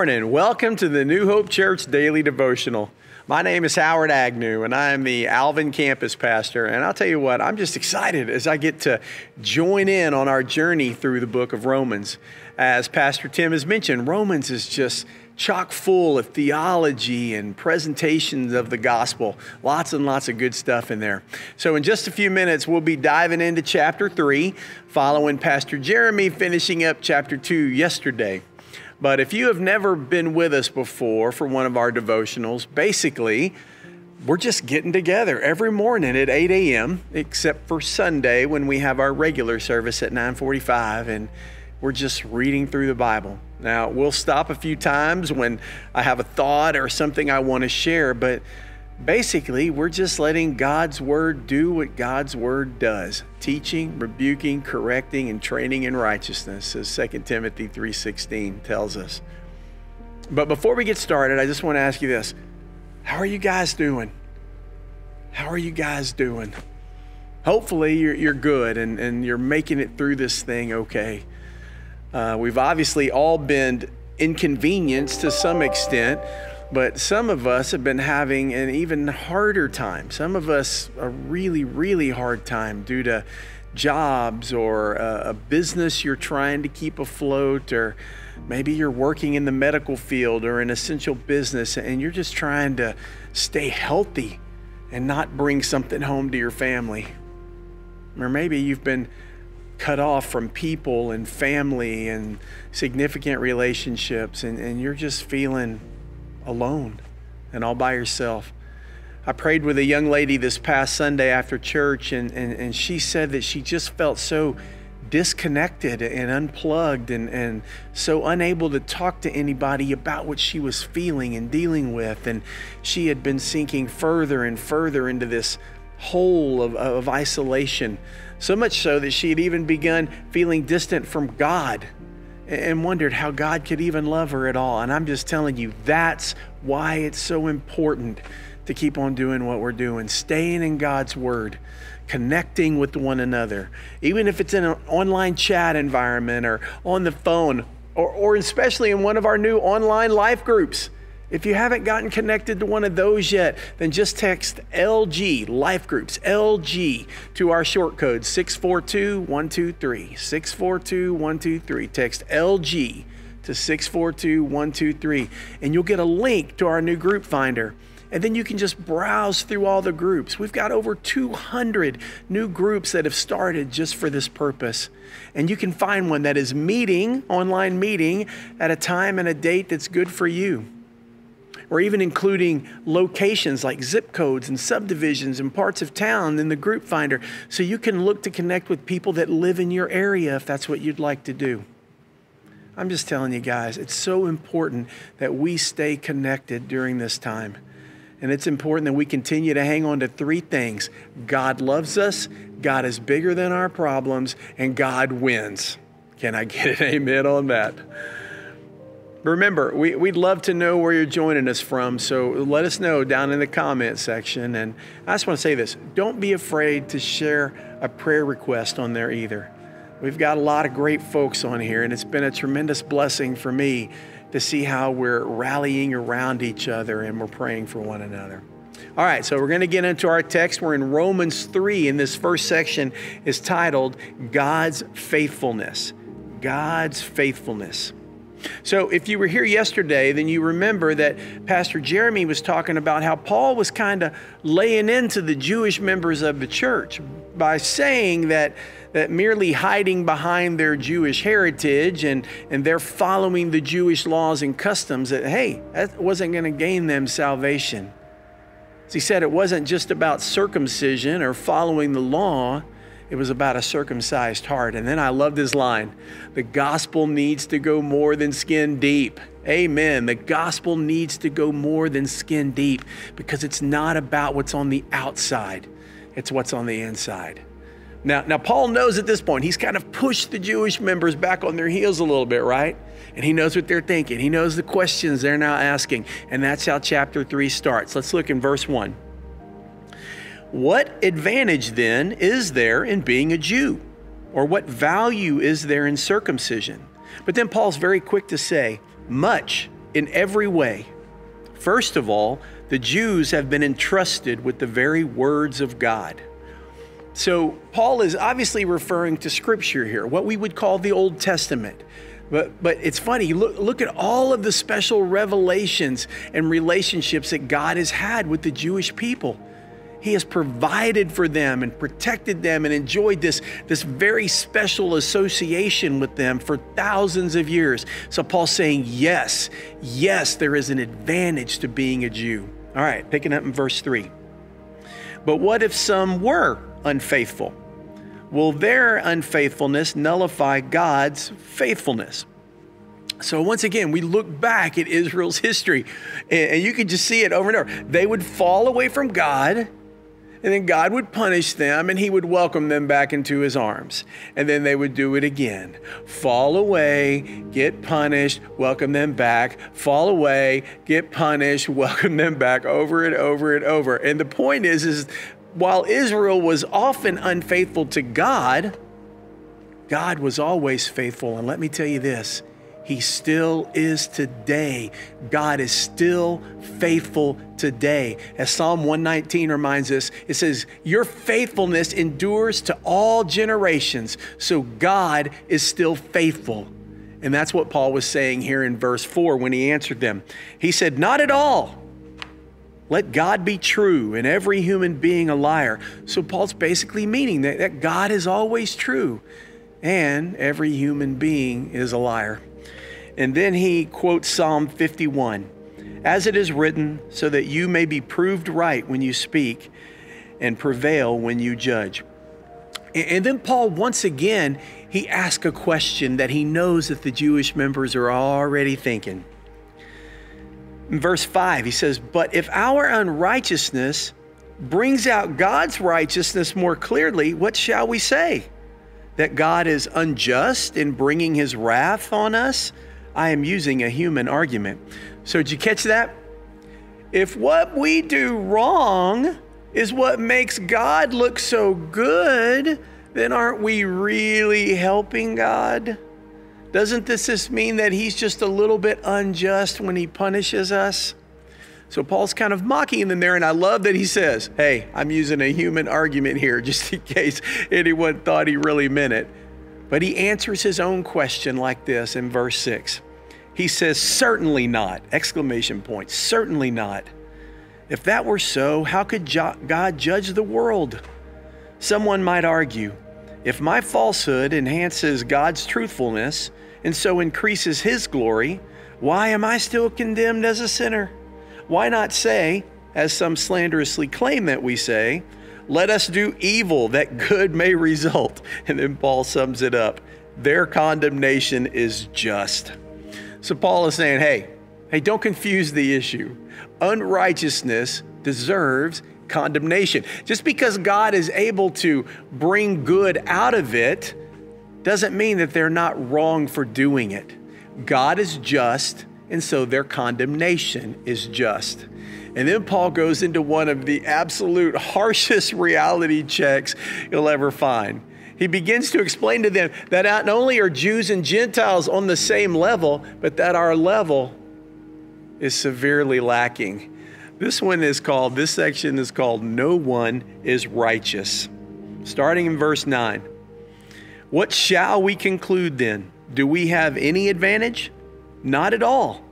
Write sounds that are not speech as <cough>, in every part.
morning. Welcome to the New Hope Church Daily Devotional. My name is Howard Agnew, and I am the Alvin campus pastor. And I'll tell you what, I'm just excited as I get to join in on our journey through the book of Romans. As Pastor Tim has mentioned, Romans is just chock full of theology and presentations of the gospel. Lots and lots of good stuff in there. So, in just a few minutes, we'll be diving into chapter three, following Pastor Jeremy finishing up chapter two yesterday. But if you have never been with us before for one of our devotionals, basically, we're just getting together every morning at 8 a.m., except for Sunday when we have our regular service at 945, and we're just reading through the Bible. Now, we'll stop a few times when I have a thought or something I want to share, but basically, we're just letting God's word do what God's word does teaching, rebuking, correcting, and training in righteousness, as 2 Timothy 3.16 tells us. But before we get started, I just want to ask you this. How are you guys doing? How are you guys doing? Hopefully, you're, you're good and, and you're making it through this thing okay. Uh, we've obviously all been inconvenienced to some extent but some of us have been having an even harder time. Some of us a really, really hard time due to jobs or a, business you're trying to keep afloat, or maybe you're working in the medical field or an essential business and you're just trying to stay healthy and not bring something home to your family. Or maybe you've been cut off from people and family and significant relationships, and, and you're just feeling alone and all by yourself. I prayed with a young lady this past Sunday after church, and, and, and she said that she just felt so disconnected and unplugged and, and so unable to talk to anybody about what she was feeling and dealing with. And she had been sinking further and further into this hole of, of isolation, so much so that she had even begun feeling distant from God and wondered how God could even love her at all. And I'm just telling you, that's why it's so important to keep on doing what we're doing, staying in God's Word, connecting with one another, even if it's in an online chat environment or on the phone, or, or especially in one of our new online life groups. If you haven't gotten connected to one of those yet, then just text LG Life Groups, LG, to our short code 642 123. 642 123. Text LG to 642 123, and you'll get a link to our new group finder. And then you can just browse through all the groups. We've got over 200 new groups that have started just for this purpose. And you can find one that is meeting, online meeting, at a time and a date that's good for you or even including locations like zip codes and subdivisions and parts of town in the group finder so you can look to connect with people that live in your area if that's what you'd like to do. I'm just telling you guys, it's so important that we stay connected during this time. And it's important that we continue to hang on to three things God loves us, God is bigger than our problems, and God wins. Can I get an <laughs> amen on that? Remember, we, would love to know where you're joining us from, so let us know down in the comment section. And I just want to say this don't be afraid to share a prayer request on there either. We've got a lot of great folks on here, and it's been a tremendous blessing for me to see how we're rallying around each other and we're praying for one another. All right, so we're going to get into our text. We're in Romans 3, and this first section is titled God's Faithfulness. God's Faithfulness. So, if you were here yesterday, then you remember that Pastor Jeremy was talking about how Paul was kind of laying into the Jewish members of the church by saying that, that merely hiding behind their Jewish heritage and, and they're following the Jewish laws and customs, that hey, that wasn't going to gain them salvation. As he said, it wasn't just about circumcision or following the law it was about a circumcised heart. And then I loved his line the gospel needs to go more than skin deep. Amen. The gospel needs to go more than skin deep because it's not about what's on the outside, it's what's on the inside. Now, now Paul knows at this point, he's kind of pushed the Jewish members back on their heels a little bit, right? And he knows what they're thinking. He knows the questions they're now asking. And that's how chapter 3 starts. Let's look in verse 1. What advantage then is there in being a Jew? Or what value is there in circumcision? But then Paul's very quick to say, much in every way. First of all, the Jews have been entrusted with the very words of God. So, Paul is obviously referring to scripture here, what we would call the Old Testament. But, but it's funny, look, look at all of the special revelations and relationships that God has had with the Jewish people. He has provided for them and protected them and enjoyed this, this very special association with them for thousands of years. So Paul's saying, yes, yes, there is an advantage to being a Jew. All right, picking up in verse 3. But what if some were unfaithful? Will their unfaithfulness nullify God's faithfulness? So, once again, we look back at Israel's history, and you can just see it over and over. They would fall away from God and then God would punish them and he would welcome them back into his arms. And then they would do it again. Fall away, get punished, welcome them back. Fall away, get punished, <laughs> welcome them back over and over and over. And the point is is while Israel was often unfaithful to God, God was always faithful. And let me tell you this, he still is today. God is still faithful today. As Psalm 119 reminds us, it says, Your faithfulness endures to all generations. So God is still faithful. And that's what Paul was saying here in verse 4 when he answered them. He said, Not at all. Let God be true and every human being a liar. So Paul's basically meaning that, that God is always true and every human being is a liar. And then he quotes Psalm 51 As it is written, so that you may be proved right when you speak and prevail when you judge. And then Paul, once again, he asks a question that he knows that the Jewish members are already thinking. In verse 5, he says, But if our unrighteousness brings out God's righteousness more clearly, what shall we say? That God is unjust in bringing his wrath on us? I am using a human argument. So, did you catch that? If what we do wrong is what makes God look so good, then aren't we really helping God? Doesn't this just mean that He's just a little bit unjust when He punishes us? So Paul's kind of mocking them there, and I love that he says, Hey, I'm using a human argument here just in <laughs> case anyone thought he really meant it. But he answers his own question like this in verse 6. He says, Certainly not! Exclamation point. Certainly not. If that were so, how could God judge the world? Someone might argue, if my falsehood enhances God's truthfulness and so increases his glory, why am I still condemned as a sinner? Why not say, as some slanderously claim that we say, let us do evil that good may result. And then Paul sums it up their condemnation is just. So Paul is saying, hey, hey, don't confuse the issue. Unrighteousness deserves condemnation. Just because God is able to bring good out of it doesn't mean that they're not wrong for doing it. God is just, and so their condemnation is just. And then Paul goes into one of the absolute <laughs> harshest reality checks you'll ever find. He begins to explain to them that not only are Jews and Gentiles on the same level, but that our level is severely lacking. This one is called, this section is called No One is Righteous. Starting in verse 9. What shall we conclude then? Do we have any advantage? Not at all.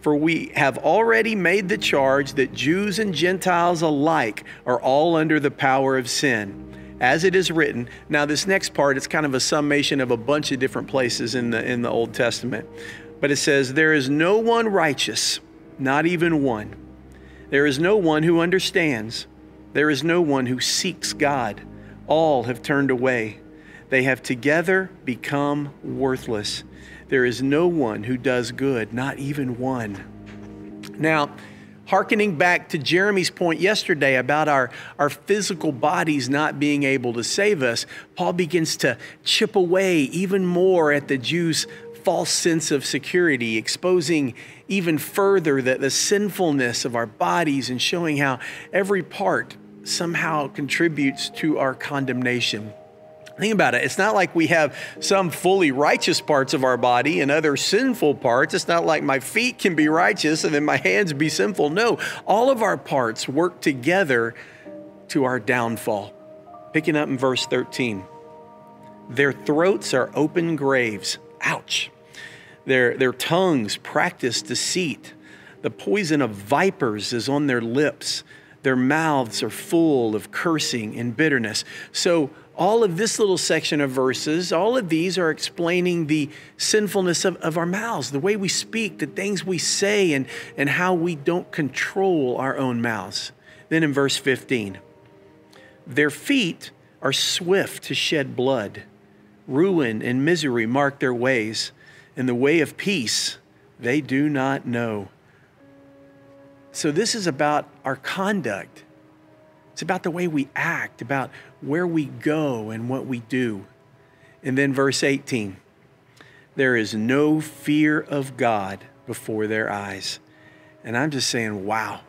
For we have already made the charge that Jews and Gentiles alike are all under the power of sin. As it is written, now this next part it's kind of a summation of a bunch of different places in the in the Old Testament. But it says there is no one righteous, not even one. There is no one who understands. There is no one who seeks God. All have turned away. They have together become worthless. There is no one who does good, not even one. Now, hearkening back to Jeremy's point yesterday about our, our physical bodies not being able to save us, Paul begins to chip away even more at the Jews' false sense of security, exposing even further the, the sinfulness of our bodies and showing how every part somehow contributes to our condemnation. Think about it. It's not like we have some fully righteous parts of our body and other sinful parts. It's not like my feet can be righteous and then my hands be sinful. No, all of our parts work together to our downfall. Picking up in verse 13. Their throats are open graves. Ouch. Their, their tongues practice deceit. The poison of vipers is on their lips. Their mouths are full of cursing and bitterness. So, all of this little section of verses, all of these are explaining the sinfulness of, of our mouths, the way we speak, the things we say, and, and how we don't control our own mouths. Then in verse 15, their feet are swift to shed blood. Ruin and misery mark their ways, and the way of peace they do not know. So, this is about our conduct. It's about the way we act, about where we go and what we do. And then, verse 18 there is no fear of God before their eyes. And I'm just saying, wow,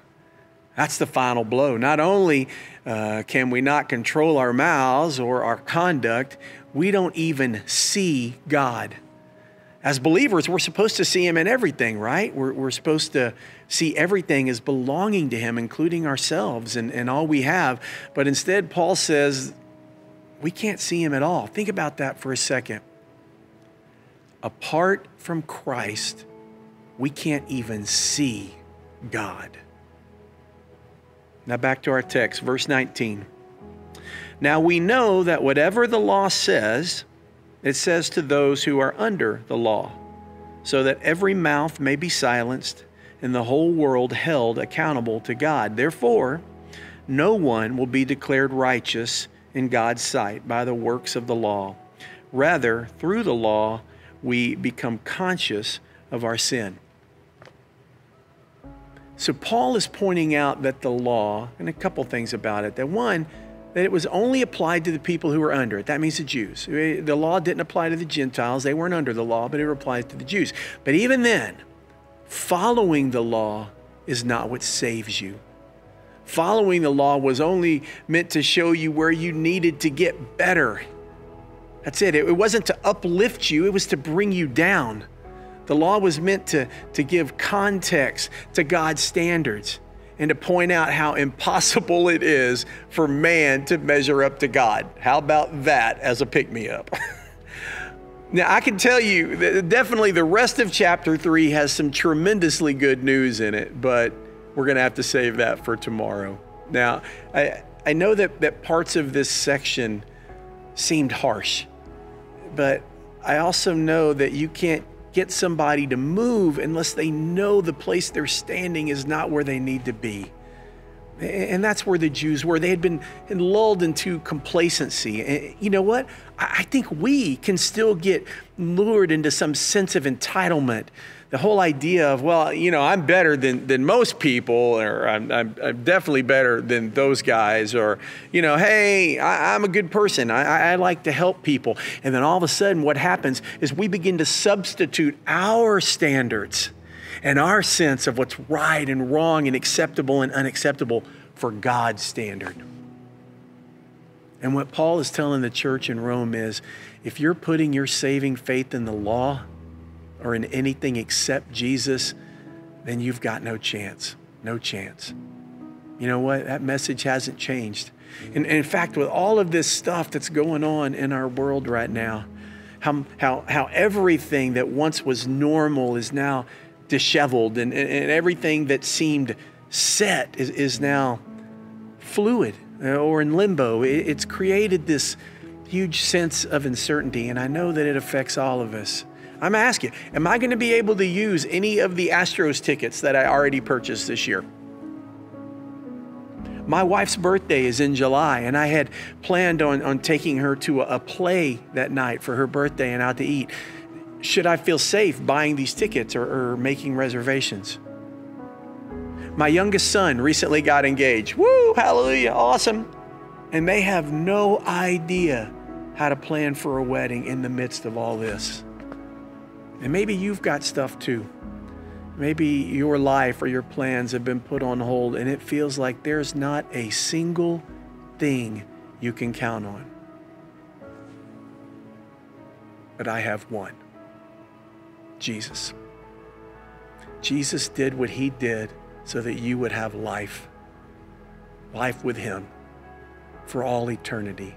that's the final blow. Not only uh, can we not control our mouths or our conduct, we don't even see God. As believers, we're supposed to see Him in everything, right? We're, we're supposed to see everything as belonging to Him, including ourselves and, and all we have. But instead, Paul says we can't see Him at all. Think about that for a second. Apart from Christ, we can't even see God. Now, back to our text, verse 19. Now we know that whatever the law says, it says to those who are under the law, so that every mouth may be silenced and the whole world held accountable to God. Therefore, no one will be declared righteous in God's sight by the works of the law. Rather, through the law, we become conscious of our sin. So, Paul is pointing out that the law, and a couple things about it, that one, that it was only applied to the people who were under it. That means the Jews. Eh, the law didn't apply to the Gentiles. They weren't under the law, but it applies to the Jews. But even then, following the law is not what saves you. Following the law was only meant to show you where you needed to get better. That's it. It wasn't to uplift you, it was to bring you down. The law was meant to, to give context to God's standards and to point out how impossible it is for man to measure up to God. How about that as a pick me up? <laughs> now, I can tell you that definitely the rest of chapter three has some tremendously good news in it, but we're going to have to save that for tomorrow. Now, I, I know that, that parts of this section seemed harsh, but I also know that you can't get somebody to move unless they know the place they're standing is not where they need to be. And that's where the Jews were. They had been lulled into complacency. You know what? I think we can still get lured into some sense of entitlement the whole idea of, well, you know, I'm better than, than most people, or I'm, I'm, I'm definitely better than those guys, or, you know, hey, I, am a good person. I, I like to help people. And then all of a sudden, what happens is we begin to substitute our standards and our sense of what's right and wrong and acceptable and unacceptable for God's standard. And what Paul is telling the church in Rome is if you're putting your saving faith in the law, or in anything except Jesus, then you've got no chance. No chance. You know what? That message hasn't changed. And, and in fact, with all of this stuff that's going on in our world right now, how, how, how everything that once was normal is now disheveled, and, and, and everything that seemed set is, is now fluid uh, or in limbo. It, it's created this huge sense of uncertainty, and I know that it affects all of us. I'm asking, am I going to be able to use any of the Astros tickets that I already purchased this year? My wife's birthday is in July, and I had planned on, on taking her to a, play that night for her birthday and out to eat. Should I feel safe buying these tickets or, or making reservations? My youngest son recently got engaged. Woo, hallelujah, awesome. And they have no idea how to plan for a wedding in the midst of all this. And maybe you've got stuff too. Maybe your life or your plans have been put on hold and it feels like there's not a single thing you can count on. but I have one Jesus. Jesus did what he did so that you would have life, life with him for all eternity.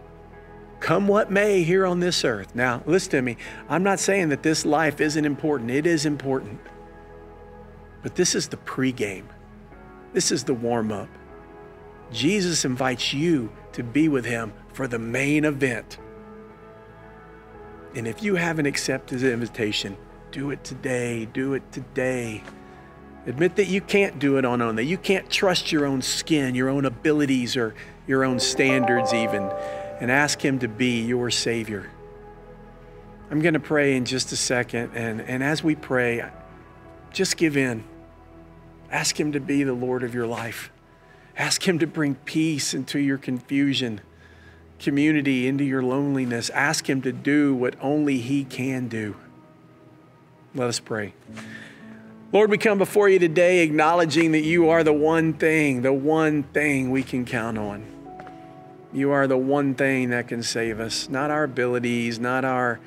Come what may here on this earth. Now, listen to me. I'm not saying that this life isn't important, it is important. But this is the pregame, this is the warm up. Jesus invites you to be with him for the main event. And if you haven't accepted his invitation, do it today. Do it today. Admit that you can't do it on own, that you can't trust your own skin, your own abilities, or your own standards, even, and ask Him to be your Savior. I'm going to pray in just a second, and, and as we pray, just give in. Ask Him to be the Lord of your life. Ask Him to bring peace into your confusion, community into your loneliness. Ask Him to do what only He can do. Let us pray. Lord, we come before you today acknowledging that you are the one thing, the one thing we can count on. You are the one thing that can save us, not our abilities, not our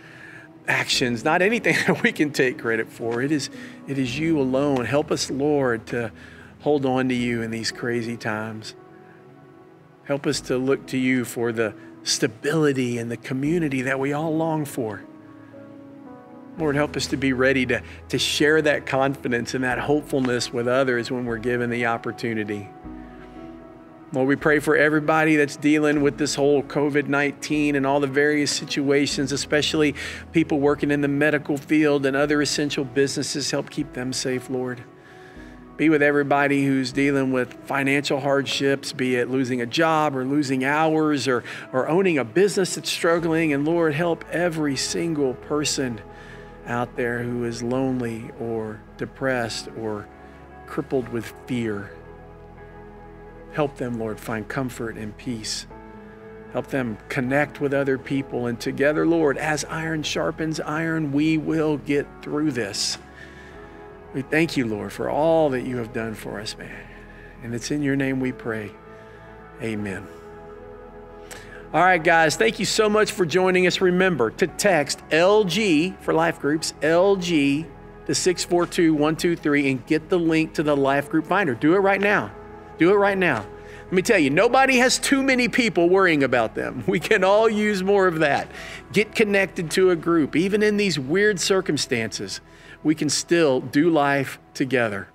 actions, not anything <laughs> that we can take credit for. It is, it is you alone. Help us, Lord, to hold on to you in these crazy times. Help us to look to you for the stability and the community that we all long for. Lord, help us to be ready to, to share that confidence and that hopefulness with others when we're given the opportunity. Lord, we pray for everybody that's dealing with this whole COVID 19 and all the various situations, especially people working in the medical field and other essential businesses. Help keep them safe, Lord. Be with everybody who's dealing with financial hardships, be it losing a job or losing hours or, or owning a business that's struggling. And Lord, help every single person out there who is lonely or depressed or crippled with fear. Help them, Lord, find comfort and peace. Help them connect with other people. And together, Lord, as iron sharpens iron, we will get through this. We thank you, Lord, for all that you have done for us, man. And it's in your name we pray. Amen. All right, guys, thank you so much for joining us. Remember to text LG for life groups, LG to 642 123 and get the link to the life group finder. Do it right now. Do it right now. Let me tell you, nobody has too many people worrying about them. <laughs> We can all use more of that. Get connected to a group. Even in these weird circumstances, we can still do life together.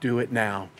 Do it now.